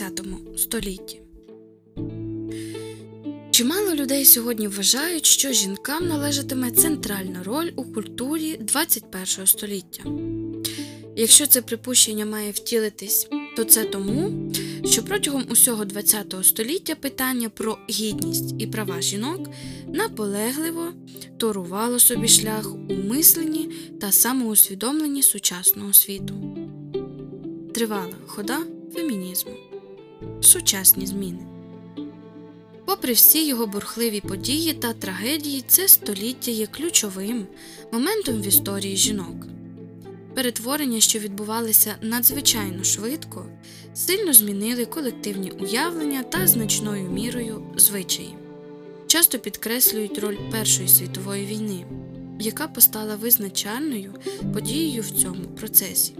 ХХ столітті. Чимало людей сьогодні вважають, що жінкам належатиме центральна роль у культурі 21 століття. Якщо це припущення має втілитись, то це тому, що протягом усього ХХ століття питання про гідність і права жінок наполегливо торувало собі шлях у мисленні та самоусвідомленні сучасного світу. Тривала хода фемінізму. Сучасні зміни. Попри всі його бурхливі події та трагедії, це століття є ключовим моментом в історії жінок. Перетворення, що відбувалися надзвичайно швидко, сильно змінили колективні уявлення та значною мірою звичаї. Часто підкреслюють роль Першої світової війни, яка постала визначальною подією в цьому процесі.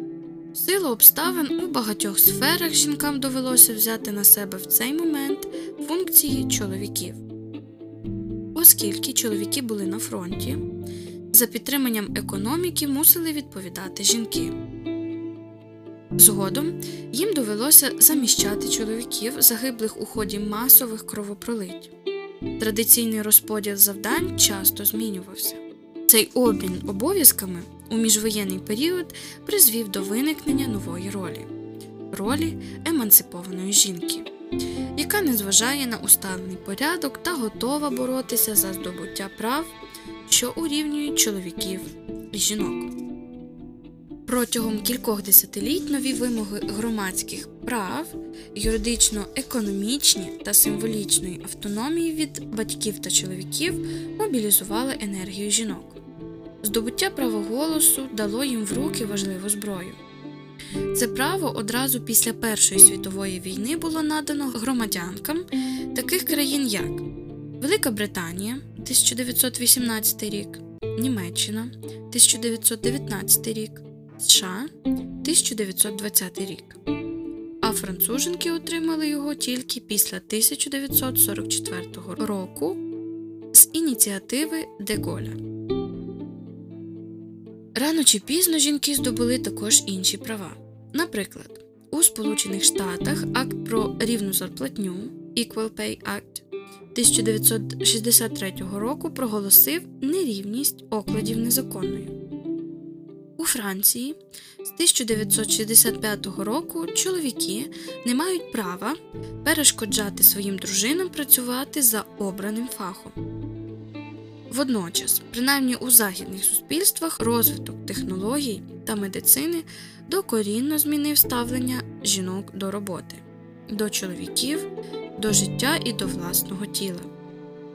В силу обставин у багатьох сферах жінкам довелося взяти на себе в цей момент функції чоловіків. Оскільки чоловіки були на фронті, за підтриманням економіки мусили відповідати жінки. Згодом їм довелося заміщати чоловіків, загиблих у ході масових кровопролить. Традиційний розподіл завдань часто змінювався. Цей обмін обов'язками у міжвоєнний період призвів до виникнення нової ролі ролі емансипованої жінки, яка не зважає на усталений порядок та готова боротися за здобуття прав, що урівнюють чоловіків і жінок. Протягом кількох десятиліть нові вимоги громадських прав, юридично-економічні та символічної автономії від батьків та чоловіків мобілізували енергію жінок. Здобуття права голосу дало їм в руки важливу зброю. Це право одразу після Першої світової війни було надано громадянкам таких країн, як Велика Британія 1918 рік, Німеччина 1919 рік, США 1920 рік. А француженки отримали його тільки після 1944 року з ініціативи Деголя. Рано чи пізно жінки здобули також інші права. Наприклад, у Сполучених Штатах акт про рівну зарплатню Equal Pay Act 1963 року проголосив нерівність окладів незаконною. У Франції з 1965 року чоловіки не мають права перешкоджати своїм дружинам працювати за обраним фахом. Водночас, принаймні у західних суспільствах, розвиток технологій та медицини докорінно змінив ставлення жінок до роботи, до чоловіків, до життя і до власного тіла.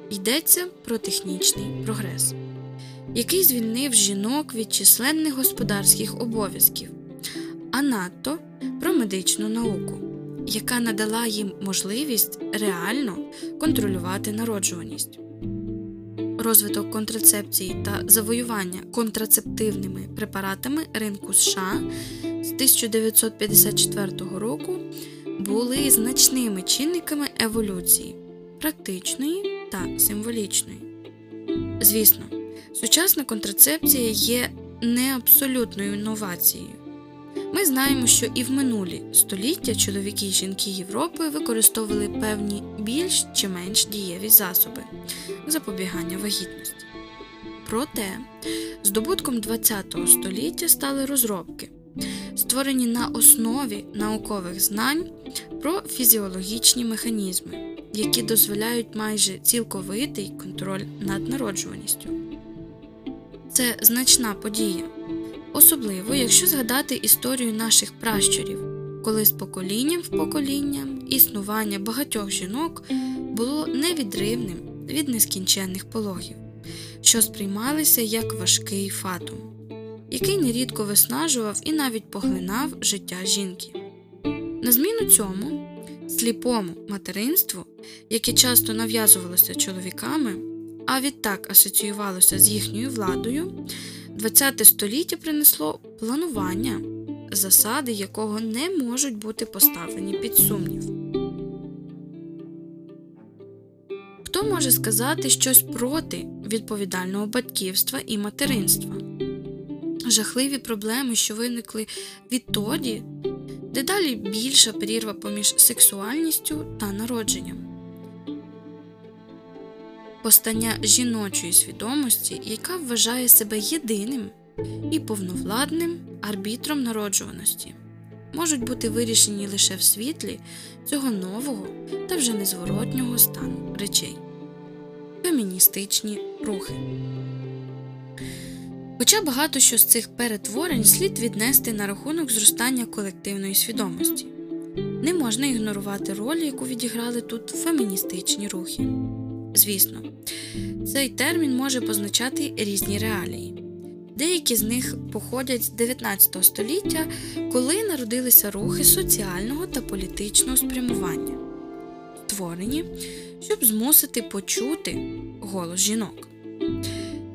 Йдеться про технічний прогрес, який звільнив жінок від численних господарських обов'язків, а надто про медичну науку, яка надала їм можливість реально контролювати народжуваність розвиток контрацепції та завоювання контрацептивними препаратами ринку США з 1954 року були значними чинниками еволюції, практичної та символічної. Звісно, сучасна контрацепція є не абсолютною інновацією. Ми знаємо, що і в минулі століття чоловіки і жінки Європи використовували певні більш чи менш дієві засоби запобігання вагітності. Проте здобутком ХХ століття стали розробки, створені на основі наукових знань про фізіологічні механізми, які дозволяють майже цілковитий контроль над народжуваністю. Це значна подія особливо якщо згадати історію наших пращурів, коли з поколінням в покоління існування багатьох жінок було невідривним від нескінченних пологів, що сприймалися як важкий фатум, який нерідко виснажував і навіть поглинав життя жінки. На зміну цьому, сліпому материнству, яке часто нав'язувалося чоловіками, а відтак асоціювалося з їхньою владою. ХХ століття принесло планування, засади якого не можуть бути поставлені під сумнів. Хто може сказати щось проти відповідального батьківства і материнства? Жахливі проблеми, що виникли відтоді, дедалі більша перірва поміж сексуальністю та народженням. Постання жіночої свідомості, яка вважає себе єдиним і повновладним арбітром народжуваності, можуть бути вирішені лише в світлі цього нового та вже незворотнього стану речей феміністичні рухи. Хоча багато що з цих перетворень слід віднести на рахунок зростання колективної свідомості, не можна ігнорувати роль, яку відіграли тут феміністичні рухи. Звісно, цей термін може позначати різні реалії. Деякі з них походять з 19 століття, коли народилися рухи соціального та політичного спрямування, створені, щоб змусити почути голос жінок.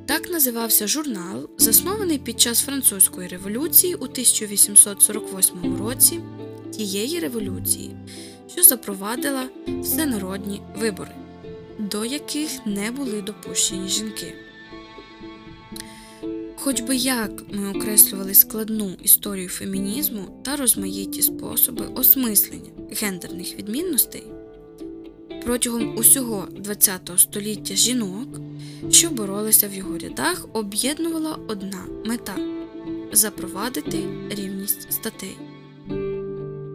Так називався журнал, заснований під час Французької революції у 1848 році, тієї революції, що запровадила всенародні вибори, до яких не були допущені жінки. Хоч би як ми окреслювали складну історію фемінізму та розмаїті способи осмислення гендерних відмінностей, протягом усього ХХ століття жінок, що боролися в його рядах, об'єднувала одна мета запровадити рівність статей.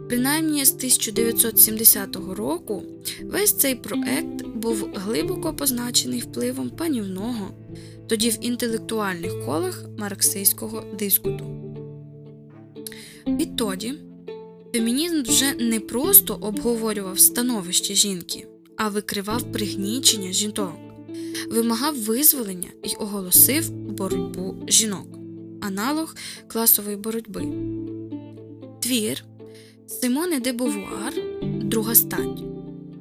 Принаймні з 1970 року весь цей проект був глибоко позначений впливом панівного, тоді в інтелектуальних колах марксистського дискуту. Відтоді фемінізм вже не просто обговорював становище жінки, а викривав пригнічення жінок, вимагав визволення і оголосив боротьбу жінок, аналог класової боротьби. Твір Симоне де Бовуар Друга стать,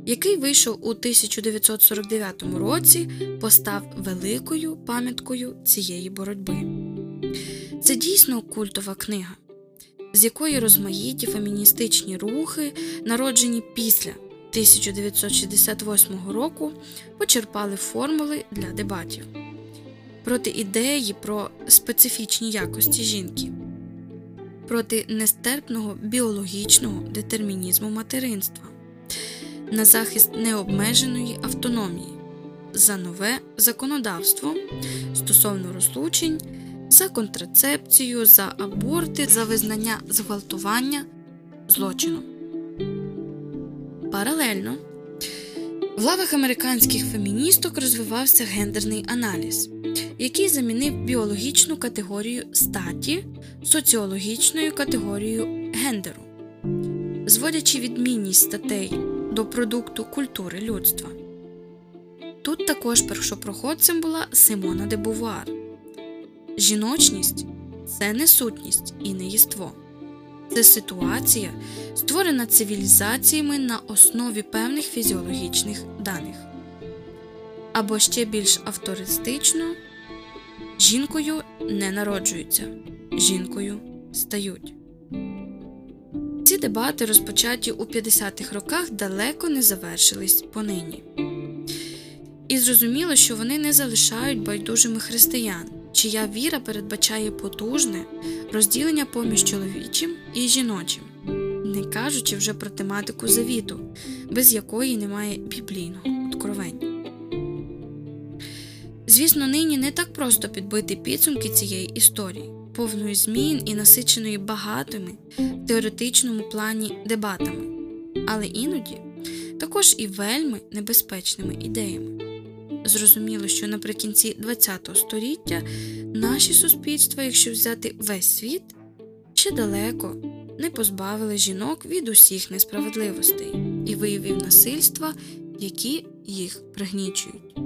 який вийшов у 1949 році, постав великою пам'яткою цієї боротьби. Це дійсно культова книга, з якої розмаїті феміністичні рухи, народжені після 1968 року, почерпали формули для дебатів проти ідеї про специфічні якості жінки проти нестерпного біологічного детермінізму материнства, на захист необмеженої автономії, за нове законодавство стосовно розлучень, за контрацепцію, за аборти, за визнання зґвалтування злочином. Паралельно в лавах американських феміністок розвивався гендерний аналіз, який замінив біологічну категорію статі соціологічною категорією гендеру, зводячи відмінність статей до продукту культури людства. Тут також першопроходцем була Симона де Бувар. Жіночність це не сутність і не єство. Це ситуація, створена цивілізаціями на основі певних фізіологічних даних. Або ще більш автористично жінкою не народжуються, жінкою стають. Ці дебати, розпочаті у 50-х роках, далеко не завершились понині. І зрозуміло, що вони не залишають байдужими християн, чия віра передбачає потужне розділення поміж чоловічим і жіночим, не кажучи вже про тематику завіту, без якої немає біблійного откровення. Звісно, нині не так просто підбити підсумки цієї історії, повної змін і насиченої багатими в теоретичному плані дебатами, але іноді також і вельми небезпечними ідеями. Зрозуміло, що наприкінці ХХ століття наші суспільства, якщо взяти весь світ, ще далеко не позбавили жінок від усіх несправедливостей і виявів насильства, які їх пригнічують.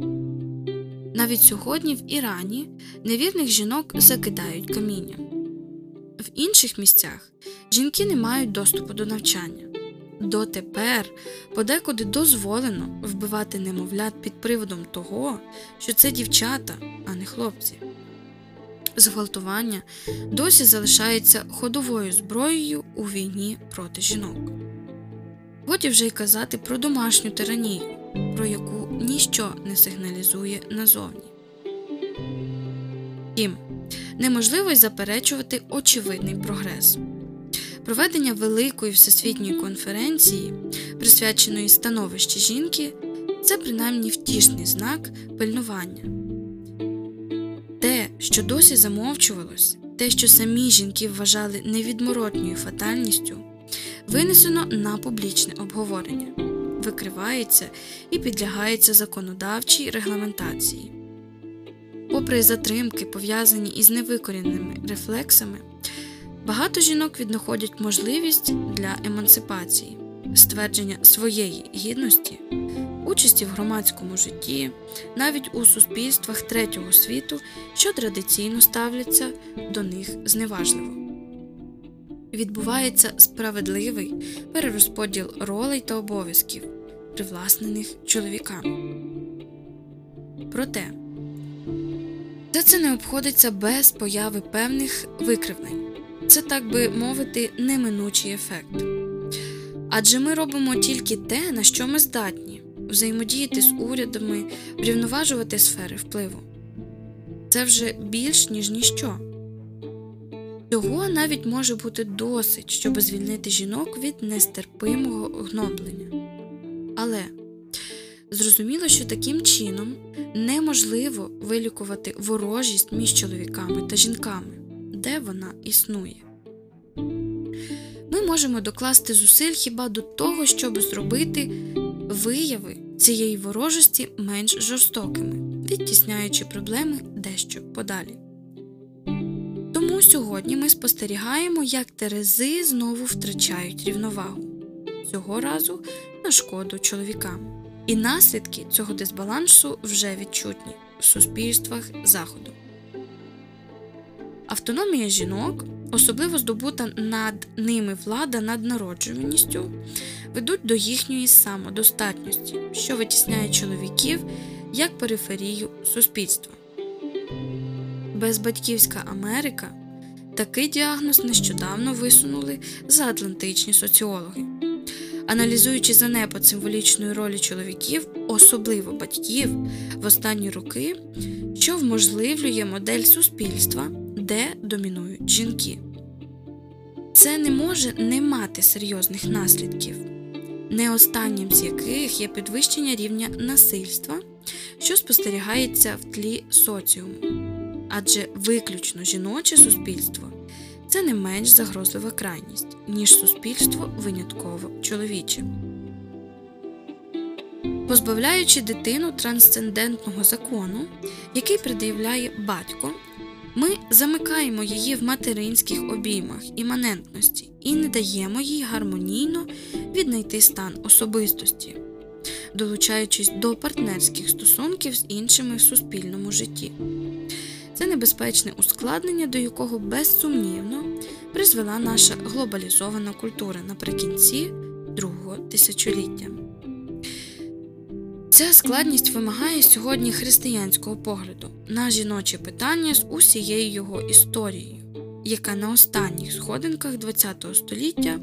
Навіть сьогодні в Ірані невірних жінок закидають камінням. В інших місцях жінки не мають доступу до навчання. Дотепер подекуди дозволено вбивати немовлят під приводом того, що це дівчата, а не хлопці. Зґвалтування досі залишається ходовою зброєю у війні проти жінок. Годі вже й казати про домашню тиранію, про яку ніщо не сигналізує назовні. Втім, неможливо й заперечувати очевидний прогрес. Проведення великої всесвітньої конференції, присвяченої становищі жінки, це принаймні втішний знак пильнування. Те, що досі замовчувалось, те, що самі жінки вважали невідморотньою фатальністю, винесено на публічне обговорення, викривається і підлягається законодавчій регламентації. Попри затримки, пов'язані із невикоріненими рефлексами, багато жінок віднаходять можливість для емансипації, ствердження своєї гідності, участі в громадському житті, навіть у суспільствах третього світу, що традиційно ставляться до них зневажливо. Відбувається справедливий перерозподіл ролей та обов'язків, привласнених чоловіками. Проте все це не обходиться без появи певних викривлень, це, так би мовити, неминучий ефект. Адже ми робимо тільки те, на що ми здатні взаємодіяти з урядами, врівноважувати сфери впливу. Це вже більш ніж ніщо. Цього навіть може бути досить, щоб звільнити жінок від нестерпимого гноблення. Але зрозуміло, що таким чином неможливо вилікувати ворожість між чоловіками та жінками, де вона існує. Ми можемо докласти зусиль хіба до того, щоб зробити вияви цієї ворожості менш жорстокими, відтісняючи проблеми дещо подалі. Тому сьогодні ми спостерігаємо, як Терези знову втрачають рівновагу, цього разу на шкоду чоловікам. І наслідки цього дисбалансу вже відчутні в суспільствах Заходу. Автономія жінок, особливо здобута над ними влада над народжуваністю, ведуть до їхньої самодостатності, що витісняє чоловіків як периферію суспільства. Безбатьківська Америка такий діагноз нещодавно висунули заатлантичні соціологи. Аналізуючи занепад символічної ролі чоловіків, особливо батьків, в останні роки, що вможливлює модель суспільства, де домінують жінки. Це не може не мати серйозних наслідків, не останнім з яких є підвищення рівня насильства, що спостерігається в тлі соціуму, адже виключно жіноче суспільство це не менш загрозлива крайність, ніж суспільство винятково чоловіче. Позбавляючи дитину трансцендентного закону, який пред'являє батько, ми замикаємо її в материнських обіймах іманентності і не даємо їй гармонійно віднайти стан особистості, долучаючись до партнерських стосунків з іншими в суспільному житті. Це небезпечне ускладнення, до якого безсумнівно призвела наша глобалізована культура наприкінці другого тисячоліття. Ця складність вимагає сьогодні християнського погляду на жіноче питання з усією його історією, яка на останніх сходинках ХХ століття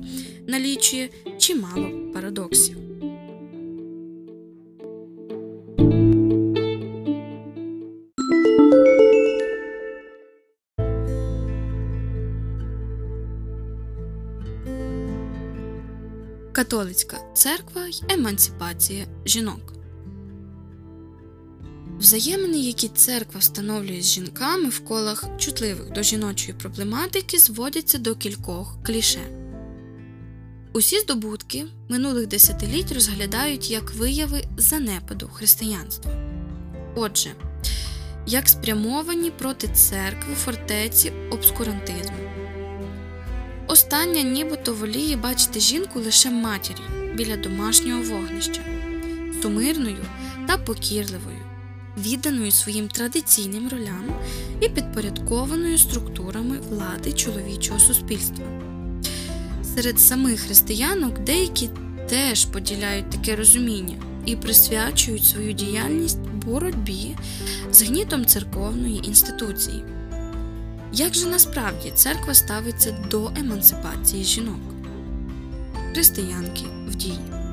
налічує чимало парадоксів. Католицька церква й емансипація жінок. Взаємини, які церква встановлює з жінками в колах чутливих до жіночої проблематики, зводяться до кількох кліше. Усі здобутки минулих десятиліть розглядають як вияви занепаду християнства. Отже, як спрямовані проти церкви фортеці обскурантизму. Остання нібито воліє бачити жінку лише матір'ю біля домашнього вогнища, сумирною та покірливою, відданою своїм традиційним ролям і підпорядкованою структурами влади чоловічого суспільства. Серед самих християнок деякі теж поділяють таке розуміння і присвячують свою діяльність боротьбі з гнітом церковної інституції. Як же насправді церква ставиться до емансипації жінок? Християнки в дії.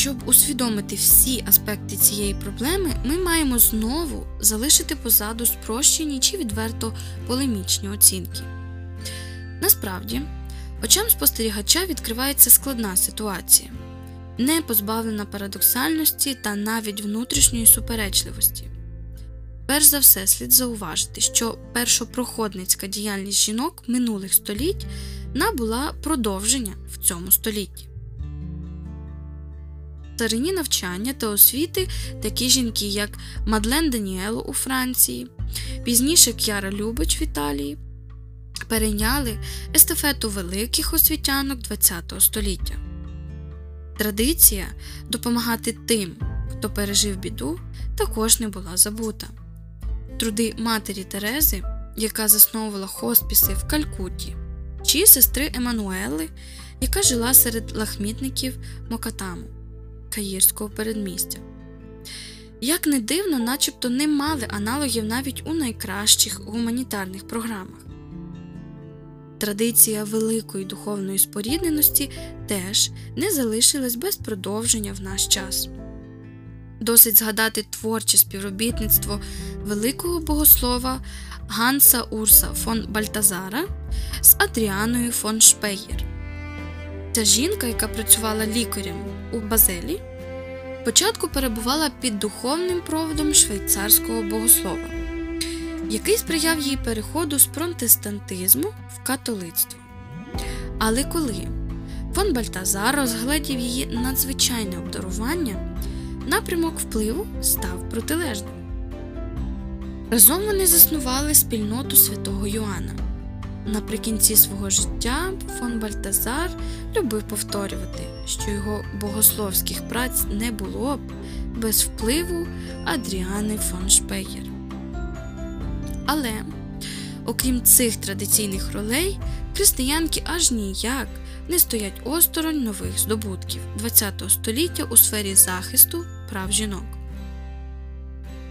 Щоб усвідомити всі аспекти цієї проблеми, ми маємо знову залишити позаду спрощені чи відверто полемічні оцінки. Насправді, очам спостерігача відкривається складна ситуація, не позбавлена парадоксальності та навіть внутрішньої суперечливості. Перш за все, слід зауважити, що першопроходницька діяльність жінок минулих століть набула продовження в цьому столітті. Старині навчання та освіти такі жінки, як Мадлен Даніело у Франції, пізніше К'яра Любич в Італії, перейняли естафету великих освітянок ХХ століття. Традиція допомагати тим, хто пережив біду, також не була забута. Труди матері Терези, яка засновувала хоспіси в Калькутті, чи сестри Еммануели, яка жила серед лахмітників Мокатаму, Каїрського передмістя. Як не дивно, начебто не мали аналогів навіть у найкращих гуманітарних програмах. Традиція великої духовної спорідненості теж не залишилась без продовження в наш час. Досить згадати творче співробітництво великого богослова Ганса Урса фон Бальтазара з Адріаною фон Шпеєр. Ця жінка, яка працювала лікарем у Базелі, спочатку перебувала під духовним проводом швейцарського богослова, який сприяв їй переходу з протестантизму в католицтво. Але коли фон Бальтазар розгледів її надзвичайне обдарування, напрямок впливу став протилежним. Разом вони заснували спільноту святого Йоанна. Наприкінці свого життя фон Бальтазар любив повторювати, що його богословських праць не було б без впливу Адріани фон Шпеєр. Але, окрім цих традиційних ролей, християнки аж ніяк не стоять осторонь нових здобутків ХХ століття у сфері захисту прав жінок.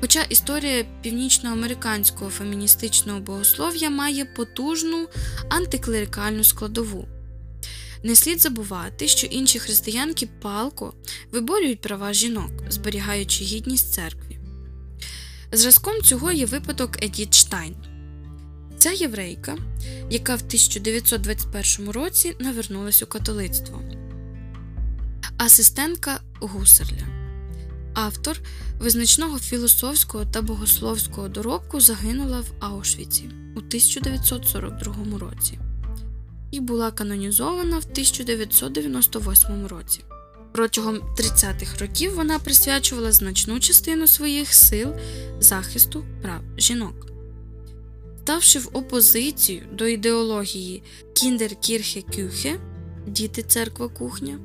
Хоча історія північноамериканського феміністичного богослов'я має потужну антиклерикальну складову, не слід забувати, що інші християнки палко виборюють права жінок, зберігаючи гідність церкві. Зразком цього є випадок Едіт Штайн. Ця єврейка, яка в 1921 році навернулась у католицтво, асистентка Гусерля, автор визначного філософського та богословського доробку загинула в Аушвіці у 1942 році і була канонізована в 1998 році. Протягом 30-х років вона присвячувала значну частину своїх сил захисту прав жінок. Ставши в опозицію до ідеології Кіндеркірхе Кюхе Діти церква кухня,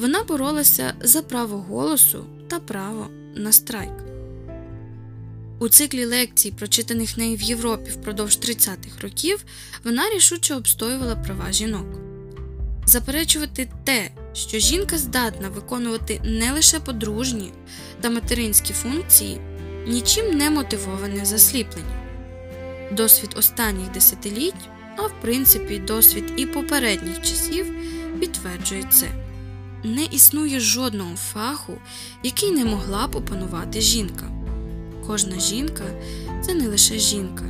вона боролася за право голосу та право на страйк. У циклі лекцій, прочитаних нею в Європі впродовж 30-х років, вона рішуче обстоювала права жінок. Заперечувати те, що жінка здатна виконувати не лише подружні та материнські функції, нічим не мотивоване засліплення. Досвід останніх десятиліть, а в принципі, досвід і попередніх часів підтверджує це. Не існує жодного фаху, який не могла б опанувати жінка. Кожна жінка це не лише жінка.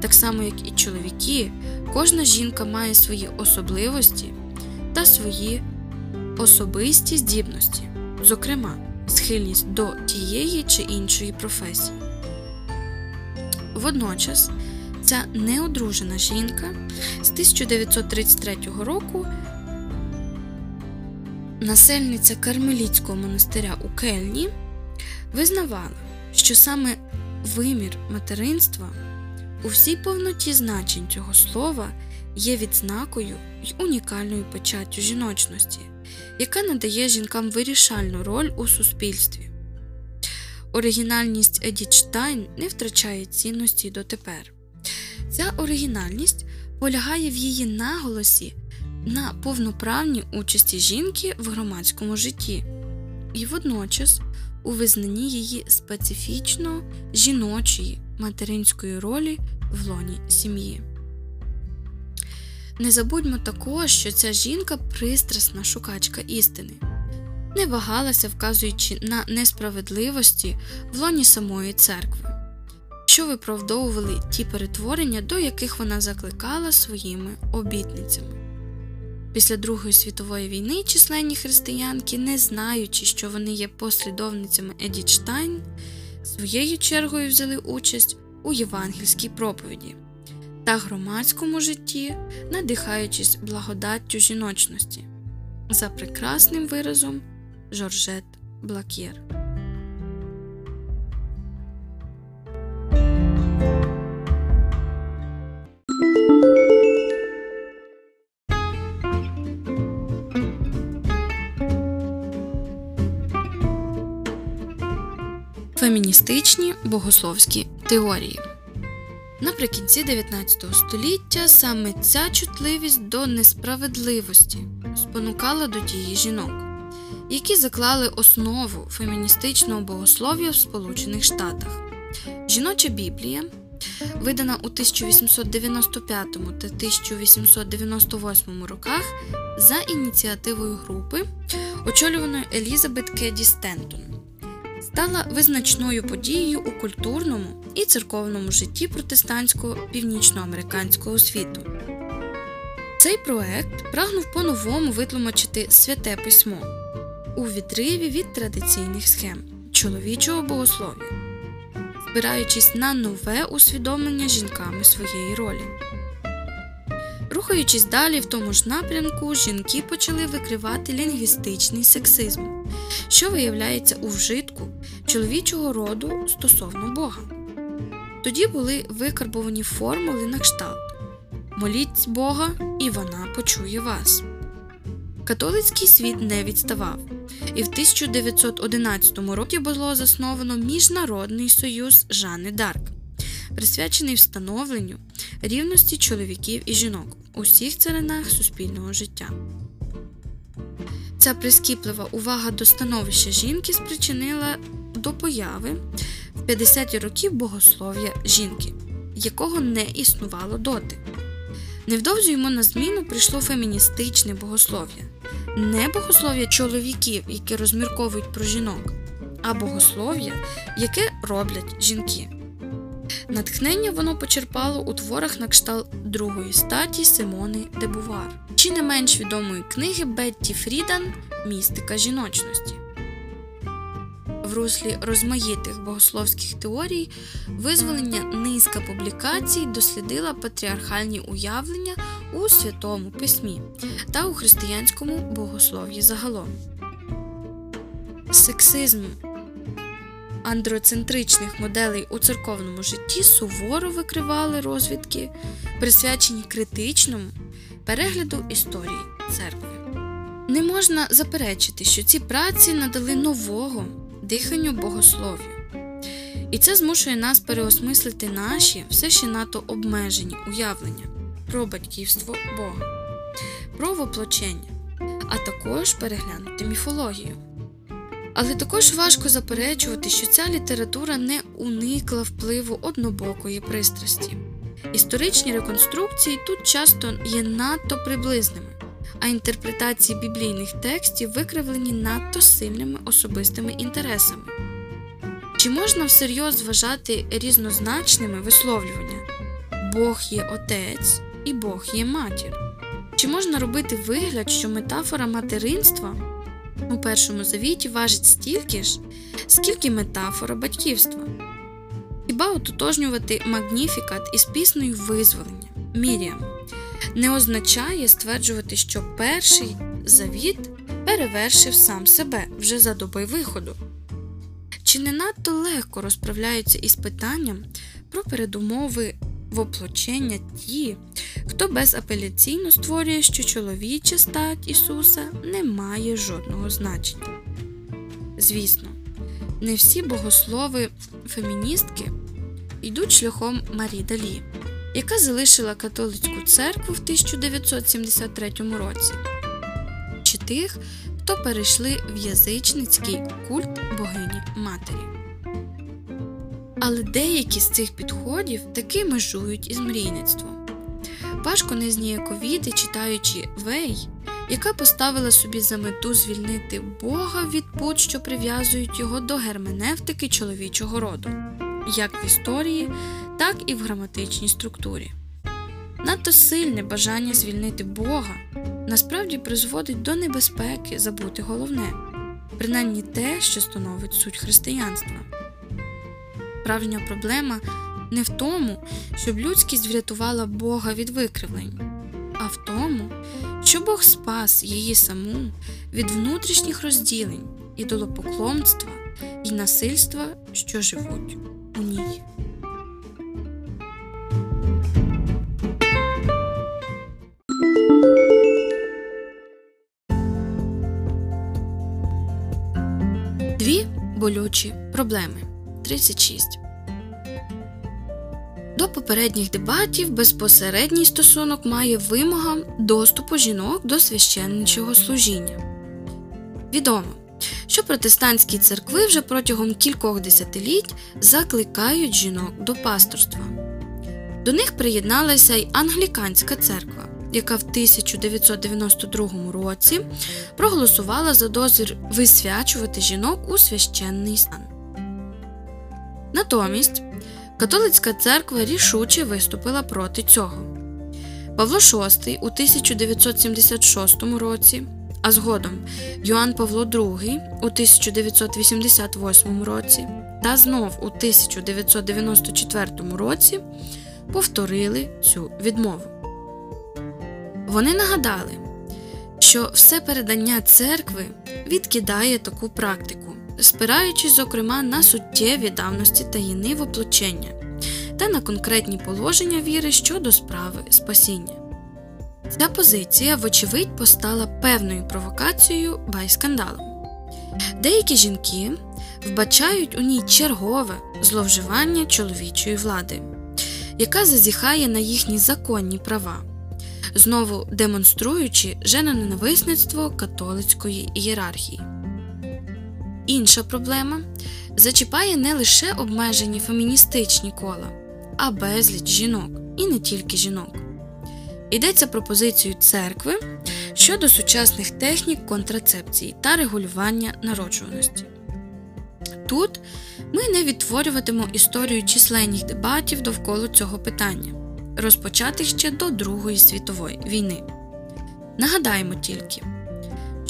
Так само, як і чоловіки, кожна жінка має свої особливості та свої особисті здібності, зокрема, схильність до тієї чи іншої професії. Водночас ця неодружена жінка з 1933 року, насельниця Кармелітського монастиря у Кельні, визнавала, що саме вимір материнства у всій повноті значень цього слова є відзнакою й унікальною печаттю жіночності, яка надає жінкам вирішальну роль у суспільстві. Оригінальність Едіт Штайн не втрачає цінності дотепер. Ця оригінальність полягає в її наголосі на повноправній участі жінки в громадському житті і водночас у визнанні її специфічно жіночої материнської ролі в лоні сім'ї. Не забудьмо також, що ця жінка пристрасна шукачка істини, не вагалася, вказуючи на несправедливості в лоні самої церкви. що виправдовували ті перетворення, до яких вона закликала своїми обітницями. Після Другої світової війни численні християнки, не знаючи, що вони є послідовницями Едіт Штайн, своєю чергою взяли участь у євангельській проповіді та громадському житті, надихаючись благодаттю жіночності за прекрасним виразом Жоржет Блакєр. Феміністичні богословські теорії наприкінці 19 століття саме ця чутливість до несправедливості спонукала до дії жінок, які заклали основу феміністичного богослов'я в Сполучених Штатах. Жіноча Біблія, видана у 1895 та 1898 роках за ініціативою групи, очолюваної Елізабет Кеді Стентон стала визначною подією у культурному і церковному житті протестантського північноамериканського світу. Цей проект прагнув по-новому витлумачити святе письмо у відриві від традиційних схем чоловічого богослов'я, спираючись на нове усвідомлення жінками своєї ролі. Рухаючись далі в тому ж напрямку, жінки почали викривати лінгвістичний сексизм, що виявляється у вжитку чоловічого роду стосовно Бога. Тоді були викарбовані формули на кшталт Моліть Бога, і вона почує вас. Католицький світ не відставав, і в 1911 році було засновано Міжнародний союз Жанни Дарк, присвячений встановленню рівності чоловіків і жінок у всіх царинах суспільного життя. Ця прискіплива увага до становища жінки спричинила до появи в 50-ті років богослов'я жінки, якого не існувало доти. Невдовзі йому на зміну прийшло феміністичне богослов'я, не богослов'я чоловіків, які розмірковують про жінок, а богослов'я, яке роблять жінки. Натхнення воно почерпало у творах на кшталт другої статі Симони де Бувар, чи не менш відомої книги Бетті Фрідан Містика жіночності. В руслі розмаїтих богословських теорій визволення низка публікацій дослідила патріархальні уявлення у Святому Письмі та у християнському богослов'ї загалом. Сексизм андроцентричних моделей у церковному житті суворо викривали розвідки, присвячені критичному перегляду історії церкви. Не можна заперечити, що ці праці надали нового диханню богослов'ю. І це змушує нас переосмислити наші все ще надто обмежені уявлення про батьківство Бога, про воплочення, а також переглянути міфологію. Але також важко заперечувати, що ця література не уникла впливу однобокої пристрасті. Історичні реконструкції тут часто є надто приблизними, а інтерпретації біблійних текстів викривлені надто сильними особистими інтересами. Чи можна всерйоз вважати різнозначними висловлювання Бог є Отець і Бог є матір? Чи можна робити вигляд, що метафора материнства у першому завіті важить стільки ж, скільки метафора батьківства? Хіба ототожнювати магніфікат із піснею визволення Міріам не означає стверджувати, що перший завіт перевершив сам себе вже за доби виходу? Чи не надто легко розправляються із питанням про передумови воплочення ті, хто безапеляційно створює, що чоловіча стать Ісуса не має жодного значення? Звісно, не всі богослови феміністки йдуть шляхом Марі Далі, яка залишила католицьку церкву в 1973 році, чи тих, хто перейшли в язичницький культ богині Матері. Але деякі з цих підходів таки межують із мрійництвом. Важко не зніяковіти, читаючи Вей, яка поставила собі за мету звільнити Бога від пут, що прив'язують його до герменевтики чоловічого роду. як в історії, так і в граматичній структурі. Надто сильне бажання звільнити Бога насправді призводить до небезпеки забути головне, принаймні те, що становить суть християнства. Справжня проблема не в тому, щоб людськість врятувала Бога від викривлень, а в тому, що Бог спас її саму від внутрішніх розділень, ідолопоклонства і насильства, що живуть у ній. Дві болючі проблеми. 36. До попередніх дебатів безпосередній стосунок має вимога доступу жінок до священничого служіння. Відомо, що протестантські церкви вже протягом кількох десятиліть закликають жінок до пасторства. До них приєдналася й англіканська церква, яка в 1992 році проголосувала за дозвір висвячувати жінок у священний стан. Натомість католицька церква рішуче виступила проти цього. Павло VI у 1976 році, а згодом Йоанн Павло II у 1988 році та знов у 1994 році повторили цю відмову. Вони нагадали, що все передання церкви відкидає таку практику спираючись, зокрема, на суттєві давності таїни воплочення та на конкретні положення віри щодо справи спасіння. Ця позиція, вочевидь, постала певною провокацією байскандалом. Деякі жінки вбачають у ній чергове зловживання чоловічої влади, яка зазіхає на їхні законні права, знову демонструючи женоненависництво католицької ієрархії. Інша проблема зачіпає не лише обмежені феміністичні кола, а безліч жінок і не тільки жінок. Йдеться про позицію церкви щодо сучасних технік контрацепції та регулювання народжуваності. Тут ми не відтворюватимемо історію численних дебатів довкола цього питання, розпочатих ще до Другої світової війни. Нагадаємо тільки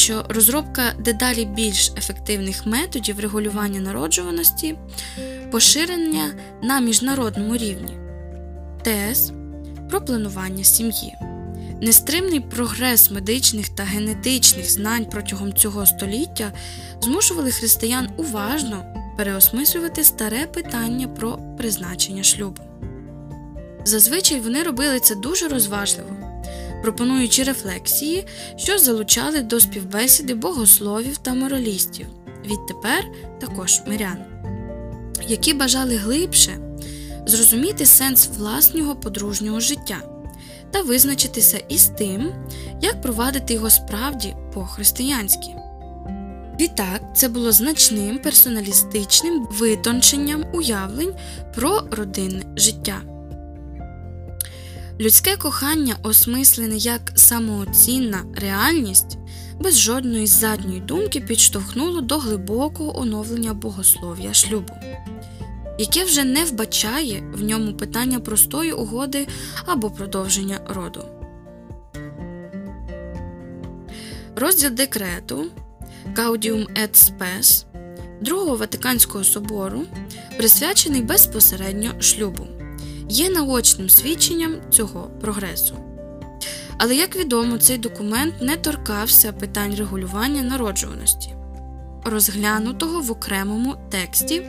що розробка дедалі більш ефективних методів регулювання народжуваності, поширення на міжнародному рівні, ТЕС про планування сім'ї. Нестримний прогрес медичних та генетичних знань протягом цього століття змушували християн уважно переосмислювати старе питання про призначення шлюбу. Зазвичай вони робили це дуже розважливо пропонуючи рефлексії, що залучали до співбесіди богословів та моралістів, відтепер також мирян, які бажали глибше зрозуміти сенс власного подружнього життя та визначитися із тим, як провадити його справді по-християнськи. Відтак, це було значним персоналістичним витонченням уявлень про родинне життя. Людське кохання, осмислене як самооцінна реальність, без жодної задньої думки підштовхнуло до глибокого оновлення богослов'я шлюбу, яке вже не вбачає в ньому питання простої угоди або продовження роду. Розділ декрету Gaudium et Spes Другого Ватиканського собору присвячений безпосередньо шлюбу є наочним свідченням цього прогресу. Але, як відомо, цей документ не торкався питань регулювання народжуваності, розглянутого в окремому тексті,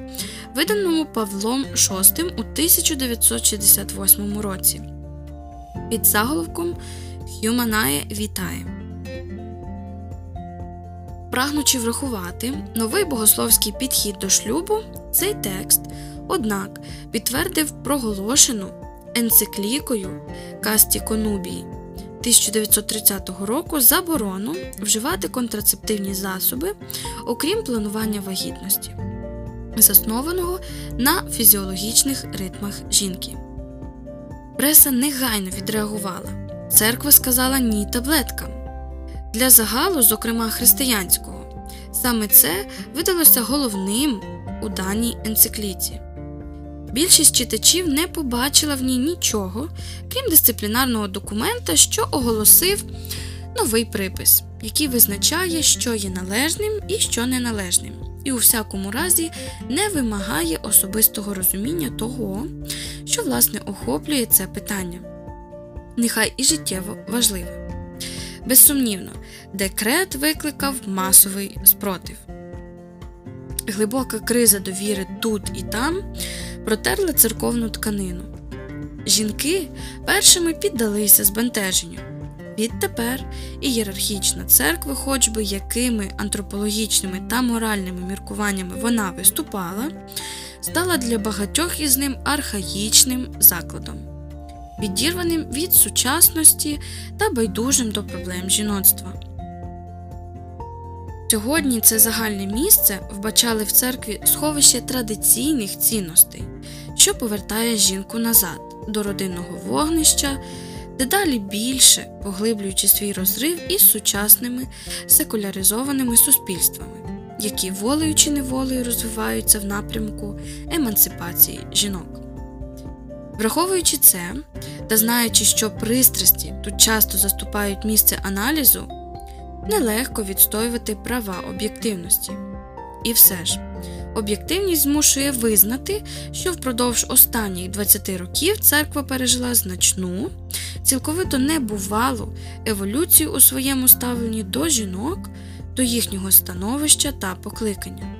виданому Павлом VI у 1968 році, під заголовком Humanae Vitae. Прагнучи врахувати новий богословський підхід до шлюбу, цей текст однак підтвердив проголошену енциклікою Касті Конубії 1930 року заборону вживати контрацептивні засоби, окрім планування вагітності, заснованого на фізіологічних ритмах жінки. Преса негайно відреагувала. Церква сказала ні таблеткам. Для загалу, зокрема християнського, саме це видалося головним у даній енцикліці. Більшість читачів не побачила в ній нічого, крім дисциплінарного документа, що оголосив новий припис, який визначає, що є належним і що неналежним, і у всякому разі не вимагає особистого розуміння того, що власне охоплює це питання. Нехай і життєво важливе. Безсумнівно, декрет викликав масовий спротив. Глибока криза довіри тут і там протерла церковну тканину. Жінки першими піддалися збентеженню. Відтепер ієрархічна церква, хоч би якими антропологічними та моральними міркуваннями вона виступала, стала для багатьох із ним архаїчним закладом, відірваним від сучасності та байдужим до проблем жіноцтва. Сьогодні це загальне місце вбачали в церкві сховище традиційних цінностей, що повертає жінку назад до родинного вогнища, дедалі більше поглиблюючи свій розрив із сучасними секуляризованими суспільствами, які волею чи неволею розвиваються в напрямку емансипації жінок. Враховуючи це та знаючи, що пристрасті тут часто заступають місце аналізу нелегко відстоювати права об'єктивності. І все ж, об'єктивність змушує визнати, що впродовж останніх 20 років церква пережила значну, цілковито небувалу еволюцію у своєму ставленні до жінок, до їхнього становища та покликання.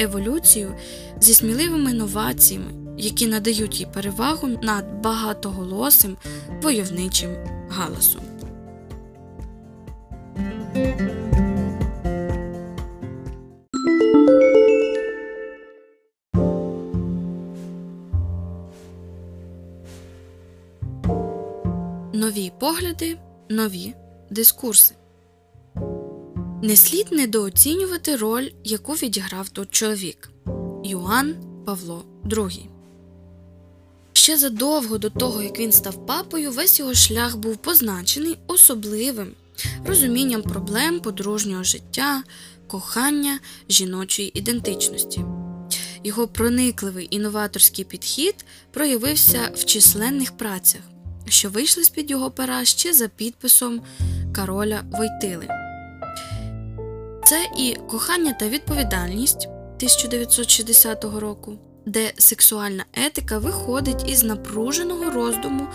Еволюцію зі сміливими новаціями, які надають їй перевагу над багатоголосим войовничим галасом. Нові погляди, нові дискурси. Не слід недооцінювати роль, яку відіграв тут чоловік Йоанн Павло II. Ще задовго до того, як він став папою, весь його шлях був позначений особливим розумінням проблем подружнього життя, кохання, жіночої ідентичності. Його проникливий інноваторський підхід проявився в численних працях, що вийшли з під його пера ще за підписом Кароля Войтили. Це і кохання та відповідальність 1960 року, де сексуальна етика виходить із напруженого роздуму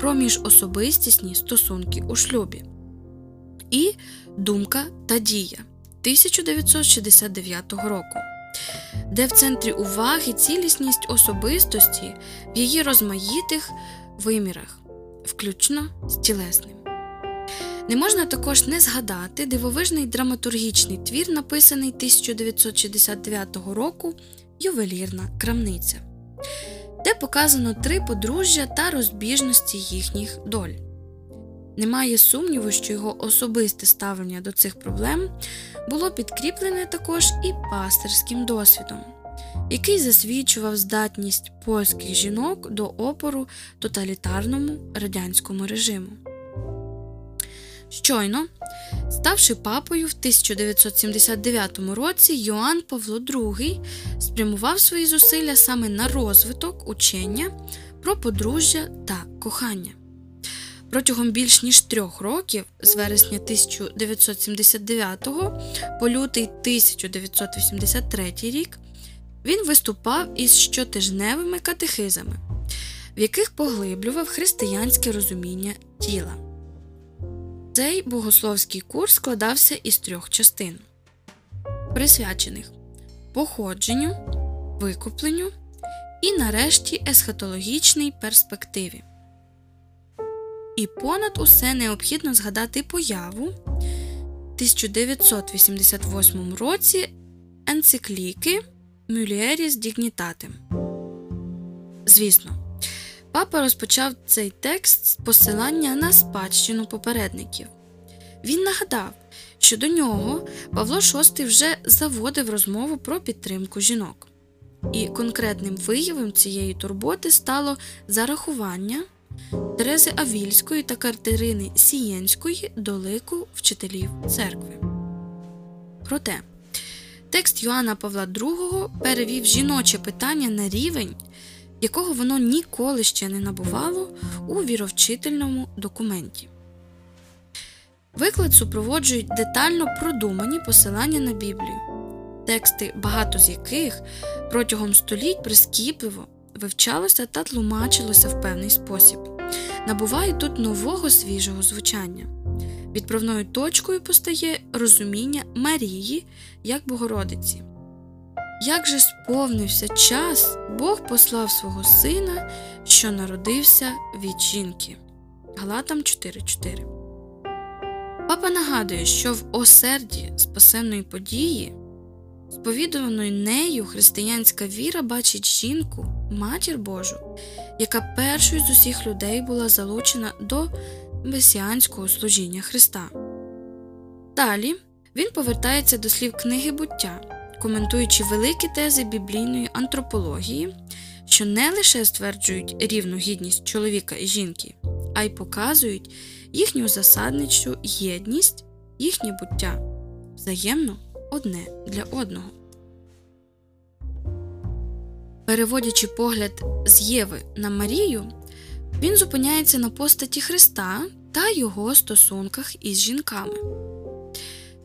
про міжособистісні стосунки у шлюбі і Думка та дія 1969 року, де в центрі уваги цілісність особистості в її розмаїтих вимірах, включно з тілесним. Не можна також не згадати дивовижний драматургічний твір, написаний 1969 року Ювелірна крамниця, де показано три подружжя та розбіжності їхніх доль. Немає сумніву, що його особисте ставлення до цих проблем було підкріплене також і пастирським досвідом, який засвідчував здатність польських жінок до опору тоталітарному радянському режиму. Щойно, ставши папою в 1979 році, Йоанн Павло II спрямував свої зусилля саме на розвиток учення про подружжя та кохання. Протягом більш ніж трьох років, з вересня 1979 по лютий 1983 рік, він виступав із щотижневими катехизами, в яких поглиблював християнське розуміння тіла. Цей богословський курс складався із трьох частин, присвячених походженню, викупленню і, нарешті, есхатологічній перспективі. І понад усе необхідно згадати появу в 1988 році енцикліки Мюлєріс Дігнітатем. Звісно, папа розпочав цей текст з посилання на спадщину попередників. Він нагадав, що до нього Павло VI вже заводив розмову про підтримку жінок, і конкретним виявом цієї турботи стало зарахування. Терези Авільської та Катерини Сієнської до лику вчителів церкви. Проте Текст Йоанна Павла II перевів жіноче питання на рівень, якого воно ніколи ще не набувало у віровчительному документі. Виклад супроводжують детально продумані посилання на Біблію, тексти, багато з яких протягом століть прискіпливо вивчалося та тлумачилося в певний спосіб, набувають тут нового свіжого звучання. Відправною точкою постає розуміння Марії як Богородиці. Як же сповнився час, Бог послав свого сина, що народився від жінки. Галатам 4.4. Папа нагадує, що в осерді спасенної події, сповідуваною нею християнська віра бачить жінку, матір Божу, яка першою з усіх людей була залучена до месіанського служіння Христа. Далі він повертається до слів книги буття, коментуючи великі тези біблійної антропології, що не лише стверджують рівну гідність чоловіка і жінки, а й показують їхню засадничу єдність, їхнє буття взаємно одне для одного. Переводячи погляд з Єви на Марію, він зупиняється на постаті Христа та його стосунках із жінками.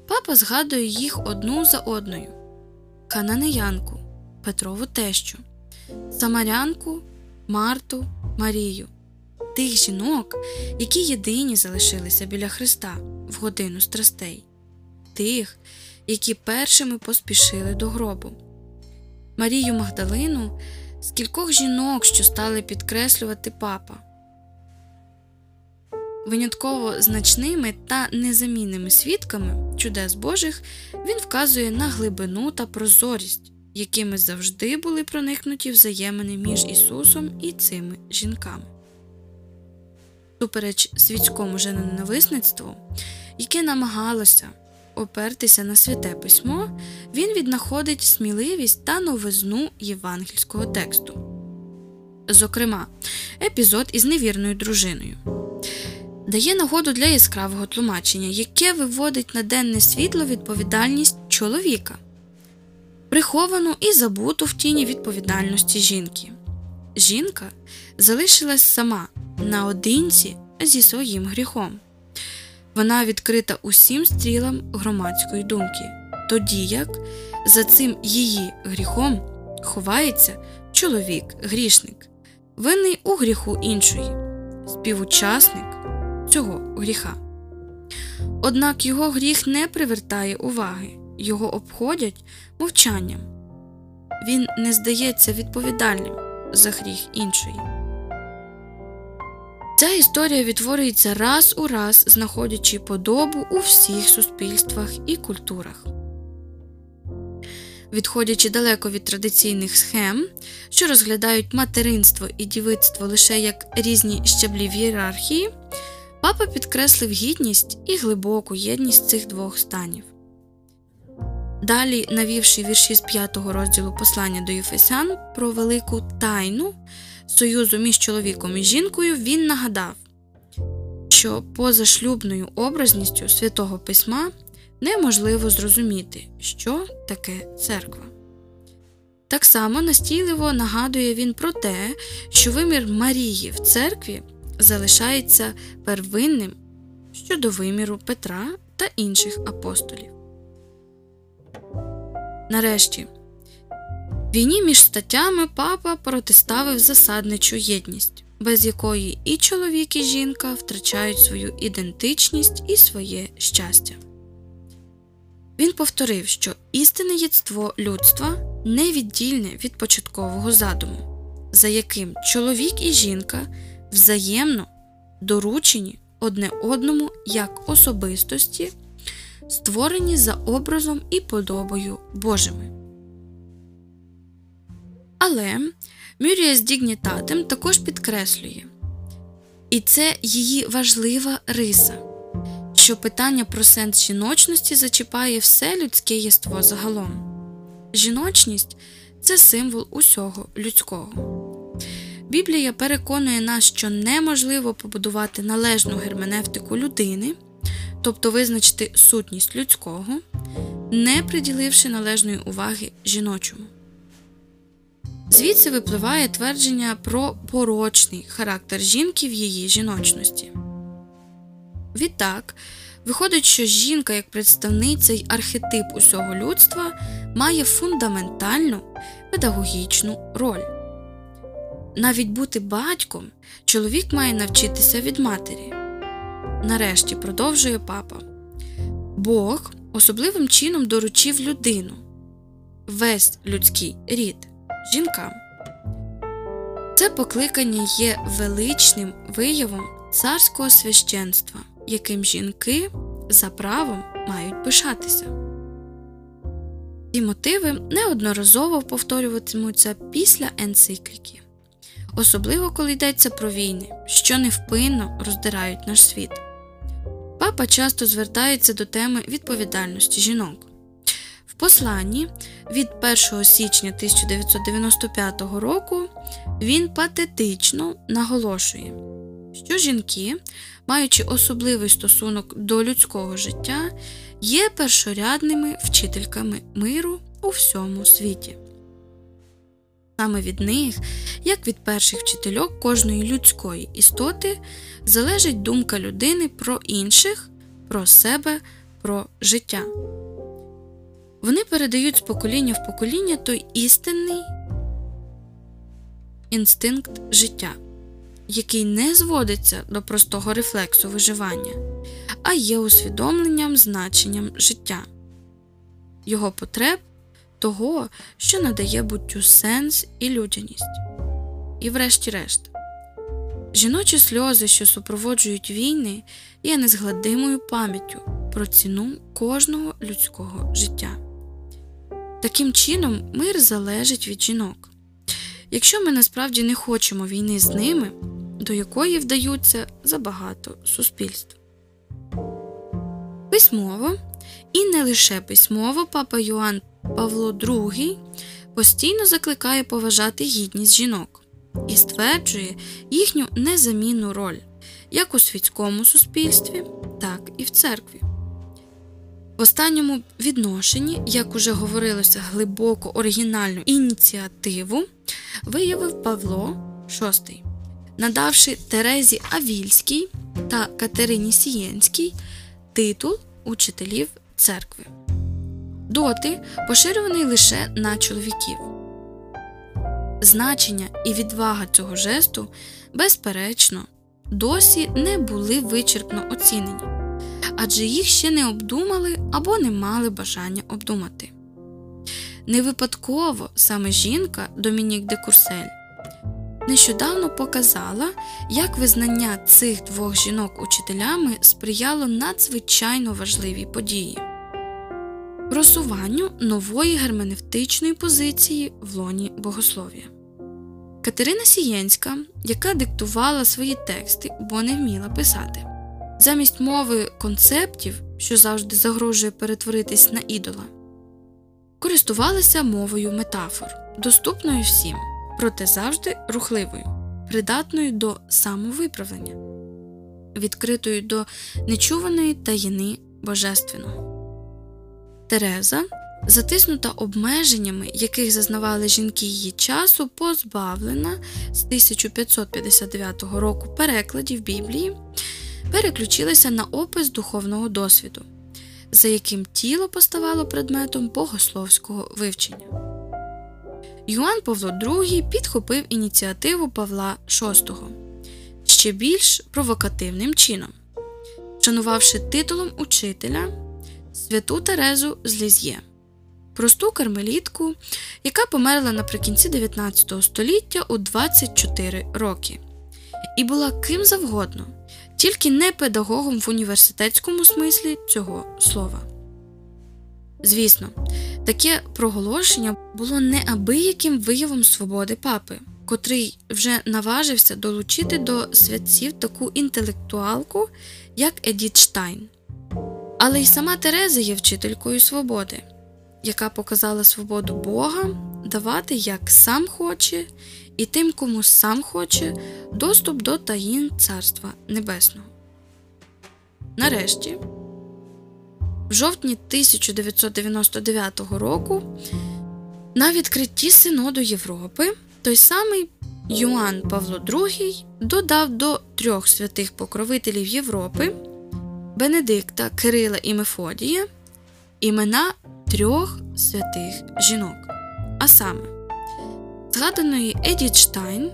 Папа згадує їх одну за одною: Кананеянку, Петрову тещу, Самарянку, Марту, Марію, тих жінок, які єдині залишилися біля Христа в годину страстей, тих, які першими поспішили до гробу. Марію Магдалину з кількох жінок, що стали підкреслювати папа. Винятково значними та незамінними свідками чудес Божих він вказує на глибину та прозорість, якими завжди були проникнуті взаємини між Ісусом і цими жінками. Супереч світському женоненависництву, яке намагалося опертися на святе письмо, він віднаходить сміливість та новизну євангельського тексту. Зокрема, епізод із невірною дружиною дає нагоду для яскравого тлумачення, яке виводить на денне світло відповідальність чоловіка, приховану і забуту в тіні відповідальності жінки. Жінка залишилась сама наодинці зі своїм гріхом. Вона відкрита усім стрілам громадської думки, тоді як за цим її гріхом ховається чоловік, грішник, винний у гріху іншої, співучасник цього гріха. Однак його гріх не привертає уваги, його обходять мовчанням. Він не здається відповідальним за гріх іншої. Ця історія відтворюється раз у раз, знаходячи подобу у всіх суспільствах і культурах. Відходячи далеко від традиційних схем, що розглядають материнство і дівицтво лише як різні щаблі в ієрархії, папа підкреслив гідність і глибоку єдність цих двох станів. Далі, навівши вірші з 5 розділу послання до Єфесян про велику тайну союзу між чоловіком і жінкою, він нагадав, що поза шлюбною образністю святого письма неможливо зрозуміти, що таке церква. Так само настійливо нагадує він про те, що вимір Марії в церкві залишається первинним щодо виміру Петра та інших апостолів. Нарешті, війні між статтями папа протиставив засадничу єдність, без якої і чоловік, і жінка втрачають свою ідентичність і своє щастя. Він повторив, що істинне єдство людства невіддільне від початкового задуму, за яким чоловік і жінка взаємно доручені одне одному як особистості, створені за образом і подобою Божими. Але Мюрія з Дігнітатем також підкреслює, і це її важлива риса, що питання про сенс жіночності зачіпає все людське єство загалом. Жіночність це символ усього людського. Біблія переконує нас, що неможливо побудувати належну герменевтику людини, тобто визначити сутність людського, не приділивши належної уваги жіночому. Звідси випливає твердження про порочний характер жінки в її жіночності. Відтак, виходить, що жінка, як представниця й архетип усього людства, має фундаментальну педагогічну роль. Навіть бути батьком чоловік має навчитися від матері. Нарешті продовжує папа. Бог особливим чином доручив людину, весь людський рід жінкам. Це покликання є величним виявом царського священства, яким жінки за правом мають пишатися. Ці мотиви неодноразово повторюватимуться після енцикліки, особливо коли йдеться про війни, що невпинно роздирають наш світ. Папа часто звертається до теми відповідальності жінок. Посланні від 1 січня 1995 року він патетично наголошує, що жінки, маючи особливий стосунок до людського життя, є першорядними вчительками миру у всьому світі. Саме від них, як від перших вчительок кожної людської істоти, залежить думка людини про інших, про себе, про життя. Вони передають з покоління в покоління той істинний інстинкт життя, який не зводиться до простого рефлексу виживання, а є усвідомленням значенням життя, його потреб того, що надає буттю сенс і людяність. І, врешті-решт, жіночі сльози, що супроводжують війни, є незгладимою пам'яттю про ціну кожного людського життя. Таким чином, мир залежить від жінок. Якщо ми насправді не хочемо війни з ними, до якої вдаються забагато суспільств. Письмово і не лише письмово папа Йоанн Павло II постійно закликає поважати гідність жінок і стверджує їхню незамінну роль як у світському суспільстві, так і в церкві. В останньому відношенні, як уже говорилося, глибоко оригінальну ініціативу виявив Павло VI, надавши Терезі Авільській та Катерині Сієнській титул учителів церкви. Доти поширюваний лише на чоловіків. Значення і відвага цього жесту, безперечно, досі не були вичерпно оцінені, адже їх ще не обдумали або не мали бажання обдумати. Не випадково саме жінка Домінік де Курсель нещодавно показала, як визнання цих двох жінок учителями сприяло надзвичайно важливій події просуванню нової герменевтичної позиції в лоні богослов'я. Катерина Сієнська, яка диктувала свої тексти, бо не вміла писати, замість мови концептів, що завжди загрожує перетворитись на ідола, користувалася мовою метафор, доступною всім, проте завжди рухливою, придатною до самовиправлення, відкритою до нечуваної таїни божественного. Тереза, затиснута обмеженнями, яких зазнавали жінки її часу, позбавлена з 1559 року перекладів Біблії, переключилася на опис духовного досвіду, за яким тіло поставало предметом богословського вивчення. Юан Павло II підхопив ініціативу Павла VI ще більш провокативним чином, шанувавши титулом учителя святу Терезу з Ліз'є, просту кармелітку, яка померла наприкінці 19 століття у 24 роки, і була ким завгодно, тільки не педагогом в університетському смислі цього слова. Звісно, таке проголошення було неабияким виявом свободи папи, котрий вже наважився долучити до святців таку інтелектуалку, як Едіт Штайн. Але й сама Тереза є вчителькою свободи, яка показала свободу Бога давати як сам хоче, і тим, кому сам хоче, доступ до таїн Царства Небесного. Нарешті, в жовтні 1999 року на відкритті Синоду Європи той самий Йоанн Павло II додав до трьох святих покровителів Європи Бенедикта, Кирила і Мефодія імена трьох святих жінок, а саме згаданої Едіт Штайн,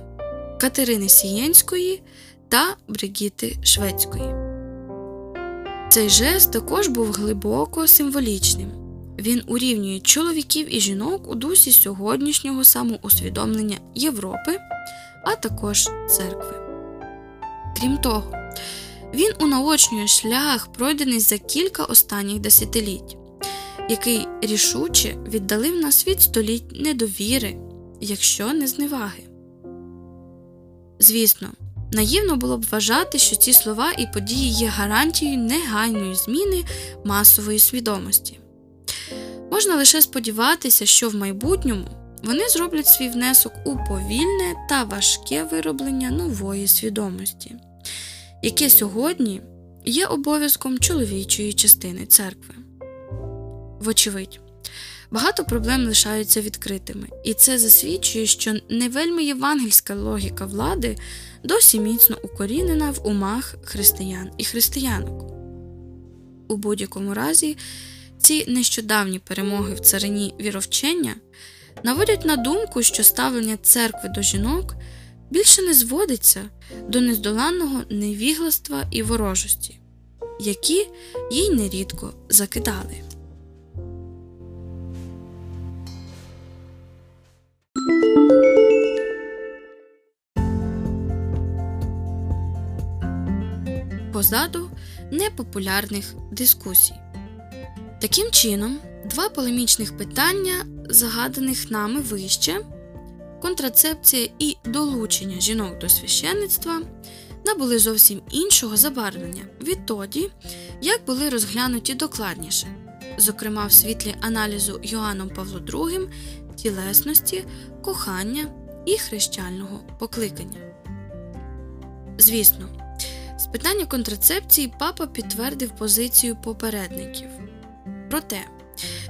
Катерини Сієнської та Бригіти Шведської. Цей жест також був глибоко символічним. Він урівнює чоловіків і жінок у дусі сьогоднішнього самоусвідомлення Європи, а також церкви. Крім того, він унаочнює шлях, пройдений за кілька останніх десятиліть, який рішуче віддалив нас від століть недовіри, якщо не зневаги. Звісно, наївно було б вважати, що ці слова і події є гарантією негайної зміни масової свідомості. Можна лише сподіватися, що в майбутньому вони зроблять свій внесок у повільне та важке вироблення нової свідомості, яке сьогодні є обов'язком чоловічої частини церкви. Вочевидь, багато проблем лишаються відкритими, і це засвідчує, що не вельми євангельська логіка влади досі міцно укорінена в умах християн і християнок. У будь-якому разі, ці нещодавні перемоги в царині віровчення наводять на думку, що ставлення церкви до жінок більше не зводиться до нездоланного невігластва і ворожості, які їй нерідко закидали. Позаду непопулярних дискусій. Таким чином, два полемічних питання, загаданих нами вище контрацепція і долучення жінок до священництва, набули зовсім іншого забарвлення відтоді, як були розглянуті докладніше, зокрема в світлі аналізу Йоанном Павло II тілесності, кохання і хрещального покликання. Звісно, з питання контрацепції папа підтвердив позицію попередників. Проте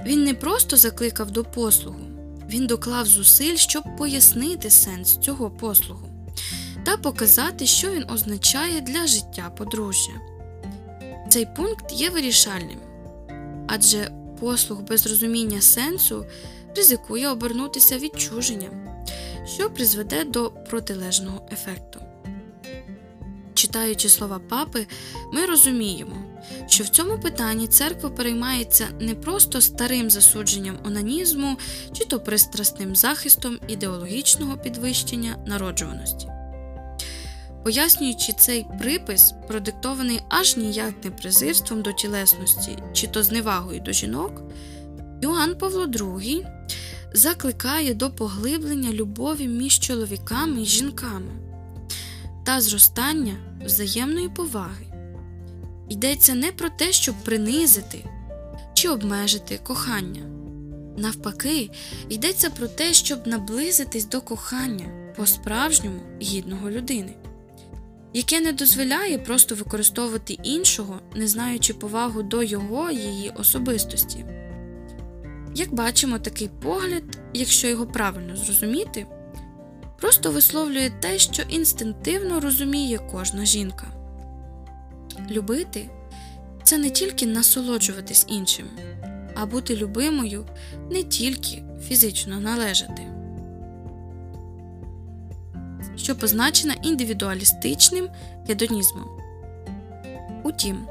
він не просто закликав до послугу, він доклав зусиль, щоб пояснити сенс цього послугу та показати, що він означає для життя подружжя. Цей пункт є вирішальним, адже послуг без розуміння сенсу ризикує обернутися відчуженням, що призведе до протилежного ефекту. Читаючи слова папи, ми розуміємо, що в цьому питанні церква переймається не просто старим засудженням онанізму чи то пристрасним захистом ідеологічного підвищення народжуваності. Пояснюючи цей припис, продиктований аж ніяк не презирством до тілесності чи то зневагою до жінок, Йоанн Павло II закликає до поглиблення любові між чоловіками і жінками та зростання взаємної поваги. Йдеться не про те, щоб принизити чи обмежити кохання. Навпаки, йдеться про те, щоб наблизитись до кохання по-справжньому гідного людини, яке не дозволяє просто використовувати іншого, не знаючи повагу до його її особистості. Як бачимо, такий погляд, якщо його правильно зрозуміти, просто висловлює те, що інстинктивно розуміє кожна жінка. Любити це не тільки насолоджуватись іншим, а бути любимою не тільки фізично належати, що позначена індивідуалістичним гедонізмом. Утім,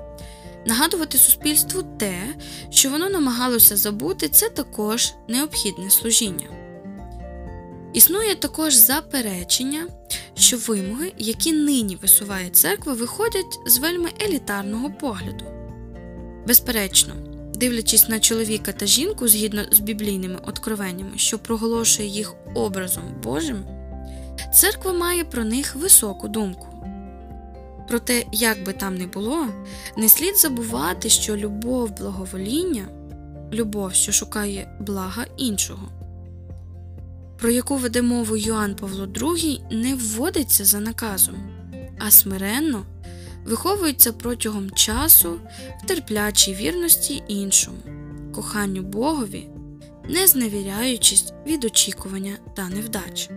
нагадувати суспільству те, що воно намагалося забути, це також необхідне служіння. Існує також заперечення, що вимоги, які нині висуває церква, виходять з вельми елітарного погляду. Безперечно, дивлячись на чоловіка та жінку згідно з біблійними откровеннями, що проголошує їх образом Божим, церква має про них високу думку. Проте, як би там не було, не слід забувати, що любов благовоління, любов, що шукає блага іншого про яку веде мову Йоанн Павло II, не вводиться за наказом, а смиренно виховуються протягом часу в терплячій вірності іншому, коханню Богові, не зневіряючись від очікування та невдач.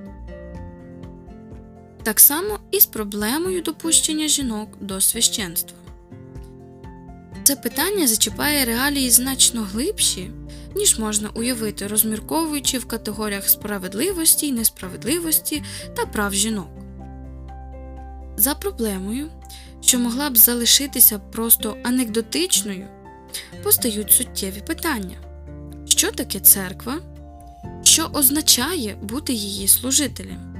Так само і з проблемою допущення жінок до священства. Це питання зачіпає реалії значно глибші, ніж можна уявити, розмірковуючи в категоріях справедливості й несправедливості та прав жінок. За проблемою, що могла б залишитися просто анекдотичною, постають суттєві питання. Що таке церква, що означає бути її служителем,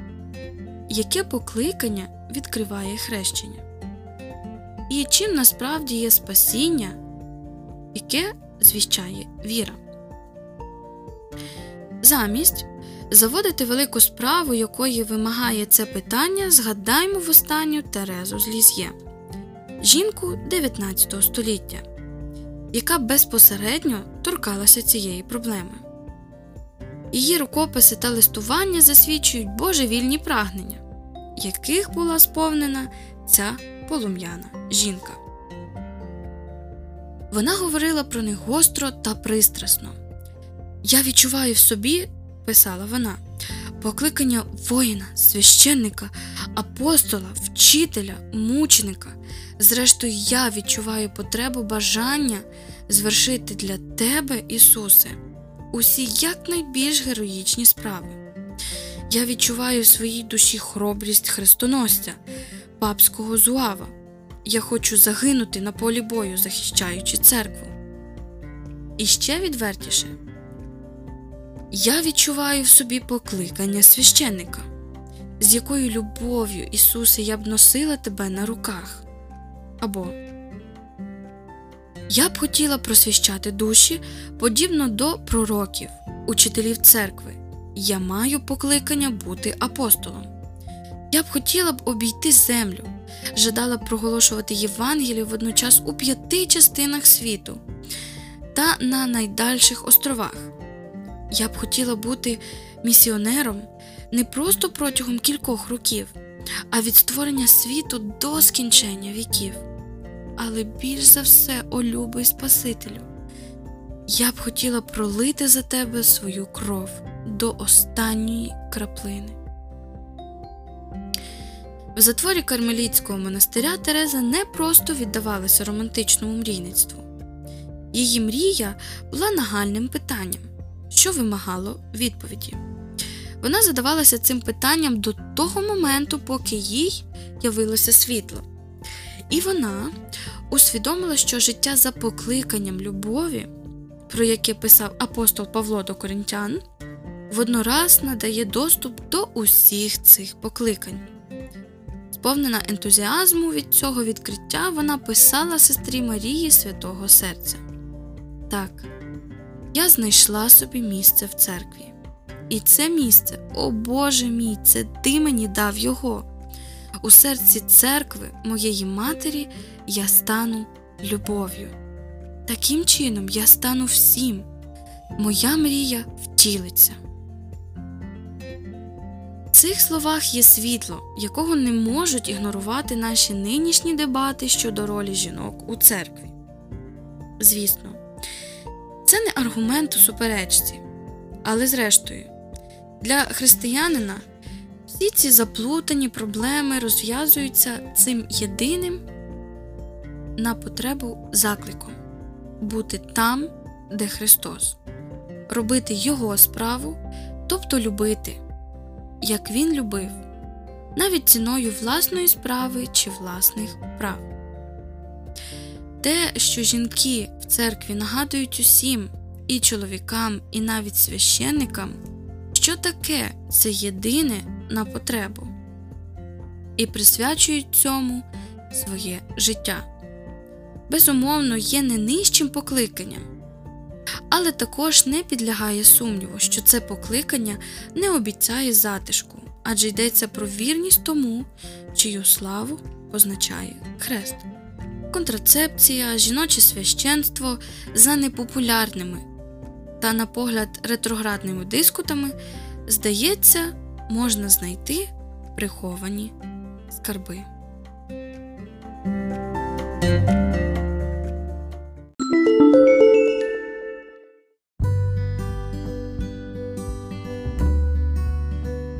яке покликання відкриває хрещення, і чим насправді є спасіння, яке звіщає віра. Замість заводити велику справу, якої вимагає це питання, згадаймо в останню Терезу з Ліз'є, жінку 19 століття, яка безпосередньо торкалася цієї проблеми. Її рукописи та листування засвідчують божевільні прагнення, яких була сповнена ця полум'яна жінка. Вона говорила про них гостро та пристрасно. Я відчуваю в собі, писала вона, покликання воїна, священника, апостола, вчителя, мученика. Зрештою, я відчуваю потребу бажання звершити для Тебе, Ісусе, усі якнайбільш героїчні справи. Я відчуваю в своїй душі хоробрість хрестоносця, папського зуава. Я хочу загинути на полі бою, захищаючи церкву. І ще відвертіше, я відчуваю в собі покликання священника, з якою любов'ю, Ісусе, я б носила тебе на руках. Або я б хотіла просвіщати душі подібно до пророків, учителів церкви. Я маю покликання бути апостолом. Я б хотіла б обійти землю, жадала б проголошувати Євангелію водночас у п'яти частинах світу та на найдальших островах. Я б хотіла бути місіонером не просто протягом кількох років, а від створення світу до скінчення віків але більш за все, о любий Спасителю, я б хотіла пролити за тебе свою кров до останньої краплини. В затворі Кармелітського монастиря Тереза не просто віддавалася романтичному мрійництву. Її мрія була нагальним питанням, що вимагало відповіді. Вона задавалася цим питанням до того моменту, поки їй явилося світло. І вона усвідомила, що життя за покликанням любові, про яке писав апостол Павло до Коринтян, воднораз надає доступ до усіх цих покликань. Сповнена ентузіазму від цього відкриття, вона писала сестрі Марії Святого Серця. Так, я знайшла собі місце в церкві. І це місце, о Боже мій, це ти мені дав його. У серці церкви моєї матері я стану любов'ю. Таким чином я стану всім. Моя мрія втілиться. В цих словах є світло, якого не можуть ігнорувати наші нинішні дебати щодо ролі жінок у церкві. Звісно, це не аргумент у суперечці, але зрештою, для християнина всі ці заплутані проблеми розв'язуються цим єдиним на потребу закликом бути там, де Христос, робити Його справу, тобто любити, як Він любив, навіть ціною власної справи чи власних прав. Те, що жінки церкві нагадують усім і чоловікам, і навіть священникам, що таке це єдине на потребу, і присвячують цьому своє життя. Безумовно, є не нижчим покликанням, але також не підлягає сумніву, що це покликання не обіцяє затишку, адже йдеться про вірність тому, чию славу означає хрест. Контрацепція, жіноче священство за непопулярними та, на погляд, ретроградними дискутами, здається, можна знайти приховані скарби.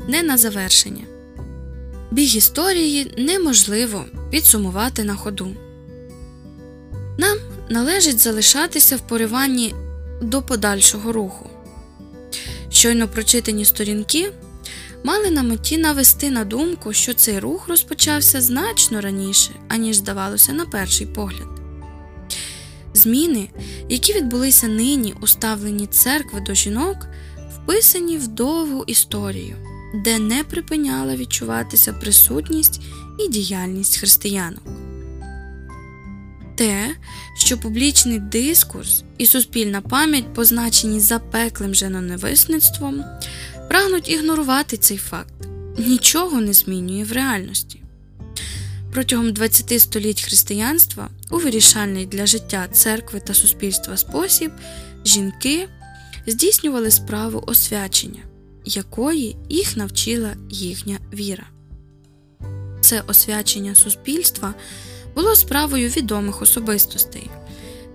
Не на завершення. Біг історії неможливо підсумувати на ходу. Нам належить залишатися в пориванні до подальшого руху. Щойно прочитані сторінки мали на меті навести на думку, що цей рух розпочався значно раніше, аніж здавалося на перший погляд. Зміни, які відбулися нині у ставленні церкви до жінок, вписані в довгу історію, де не припиняла відчуватися присутність і діяльність християнок. Те, що публічний дискурс і суспільна пам'ять, позначені запеклим женоневисництвом, прагнуть ігнорувати цей факт, нічого не змінює в реальності. Протягом 20 століть християнства у вирішальний для життя церкви та суспільства спосіб жінки здійснювали справу освячення, якої їх навчила їхня віра. Це освячення суспільства було справою відомих особистостей,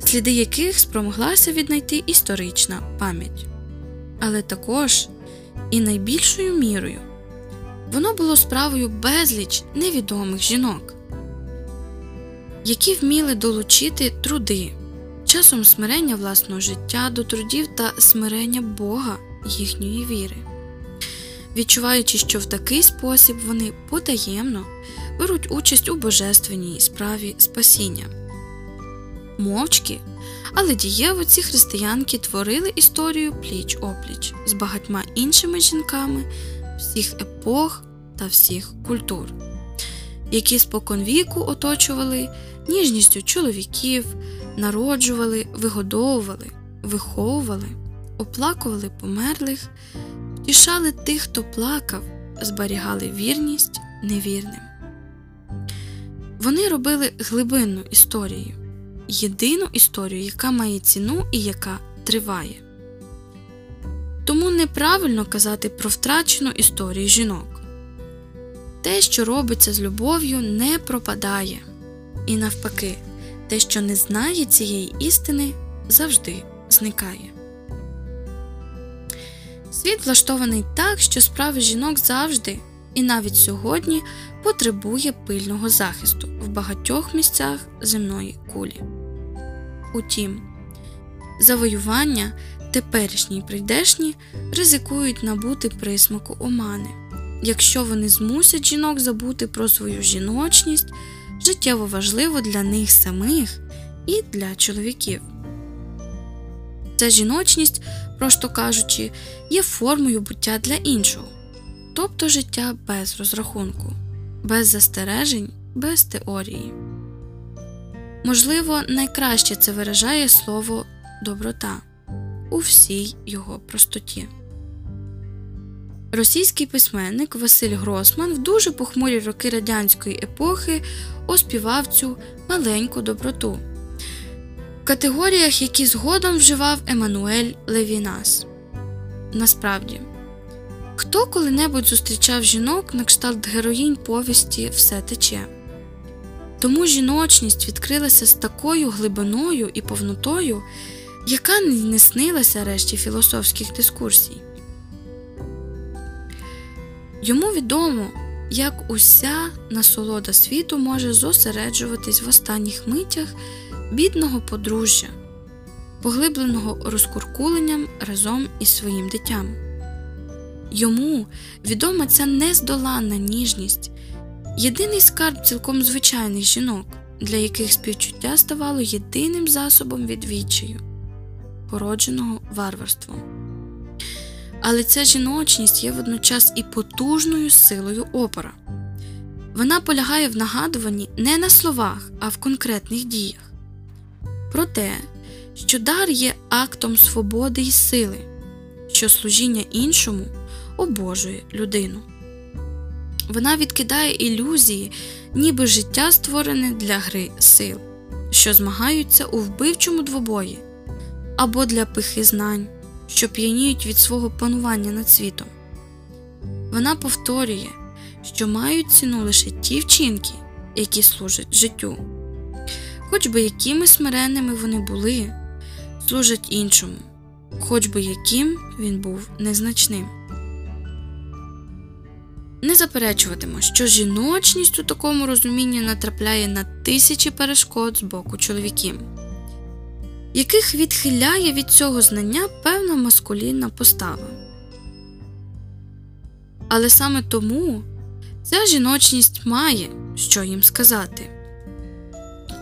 сліди яких спромоглася віднайти історична пам'ять. Але також і найбільшою мірою воно було справою безліч невідомих жінок, які вміли долучити труди, часом смирення власного життя до трудів та смирення Бога їхньої віри, відчуваючи, що в такий спосіб вони потаємно беруть участь у божественній справі спасіння. Мовчки, але дієво ці християнки творили історію пліч опліч з багатьма іншими жінками всіх епох та всіх культур, які споконвіку оточували ніжністю чоловіків, народжували, вигодовували, виховували, оплакували померлих, втішали тих, хто плакав, зберігали вірність невірним. Вони робили глибинну історію, єдину історію, яка має ціну і яка триває. Тому неправильно казати про втрачену історію жінок. Те, що робиться з любов'ю, не пропадає, і навпаки, те, що не знає цієї істини, завжди зникає. Світ влаштований так, що справи жінок завжди і навіть сьогодні потребує пильного захисту в багатьох місцях земної кулі. Утім, завоювання теперішні й прийдешні ризикують набути присмаку омани, якщо вони змусять жінок забути про свою жіночність, життєво важливо для них самих і для чоловіків. Ця жіночність, просто кажучи, є формою буття для іншого, тобто життя без розрахунку, без застережень, без теорії. Можливо, найкраще це виражає слово доброта у всій його простоті. Російський письменник Василь Гросман в дуже похмурі роки радянської епохи оспівав цю маленьку доброту в категоріях, які згодом вживав Еммануель Левінас. Насправді, хто коли-небудь зустрічав жінок на кшталт героїнь повісті Все тече. Тому жіночність відкрилася з такою глибиною і повнотою, яка не снилася решті філософських дискурсій. Йому відомо, як уся насолода світу може зосереджуватись в останніх митях бідного подружжя, поглибленого розкуркуленням разом із своїм дитям. Йому відома ця нездоланна ніжність, єдиний скарб цілком звичайних жінок, для яких співчуття ставало єдиним засобом відвічаю, породженого варварством. Але ця жіночність є водночас і потужною силою опора. Вона полягає в нагадуванні не на словах, а в конкретних діях. Про те, що дар є актом свободи і сили, що служіння іншому обожує людину. Вона відкидає ілюзії, ніби життя створене для гри сил, що змагаються у вбивчому двобої або для пихи знань, що п'яніють від свого панування над світом. Вона повторює, що мають ціну лише ті вчинки, які служать життю. хоч би якими смиренними вони були, служать іншому, хоч би яким він був незначним. Не заперечуватимо, що жіночність у такому розумінні натрапляє на тисячі перешкод з боку чоловіків, яких відхиляє від цього знання певна маскулінна постава. Але саме тому ця жіночність має що їм сказати.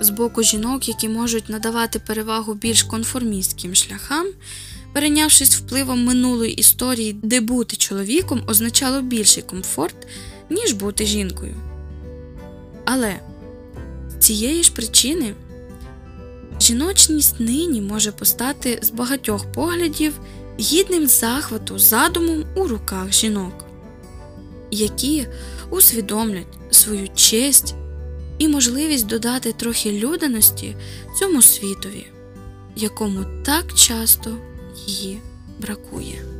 З боку жінок, які можуть надавати перевагу більш конформістським шляхам, перейнявшись впливом минулої історії, де бути чоловіком означало більший комфорт, ніж бути жінкою. Але з цієї ж причини жіночність нині може постати з багатьох поглядів гідним захвату задумом у руках жінок, які усвідомлять свою честь і можливість додати трохи людяності цьому світові, якому так часто її бракує.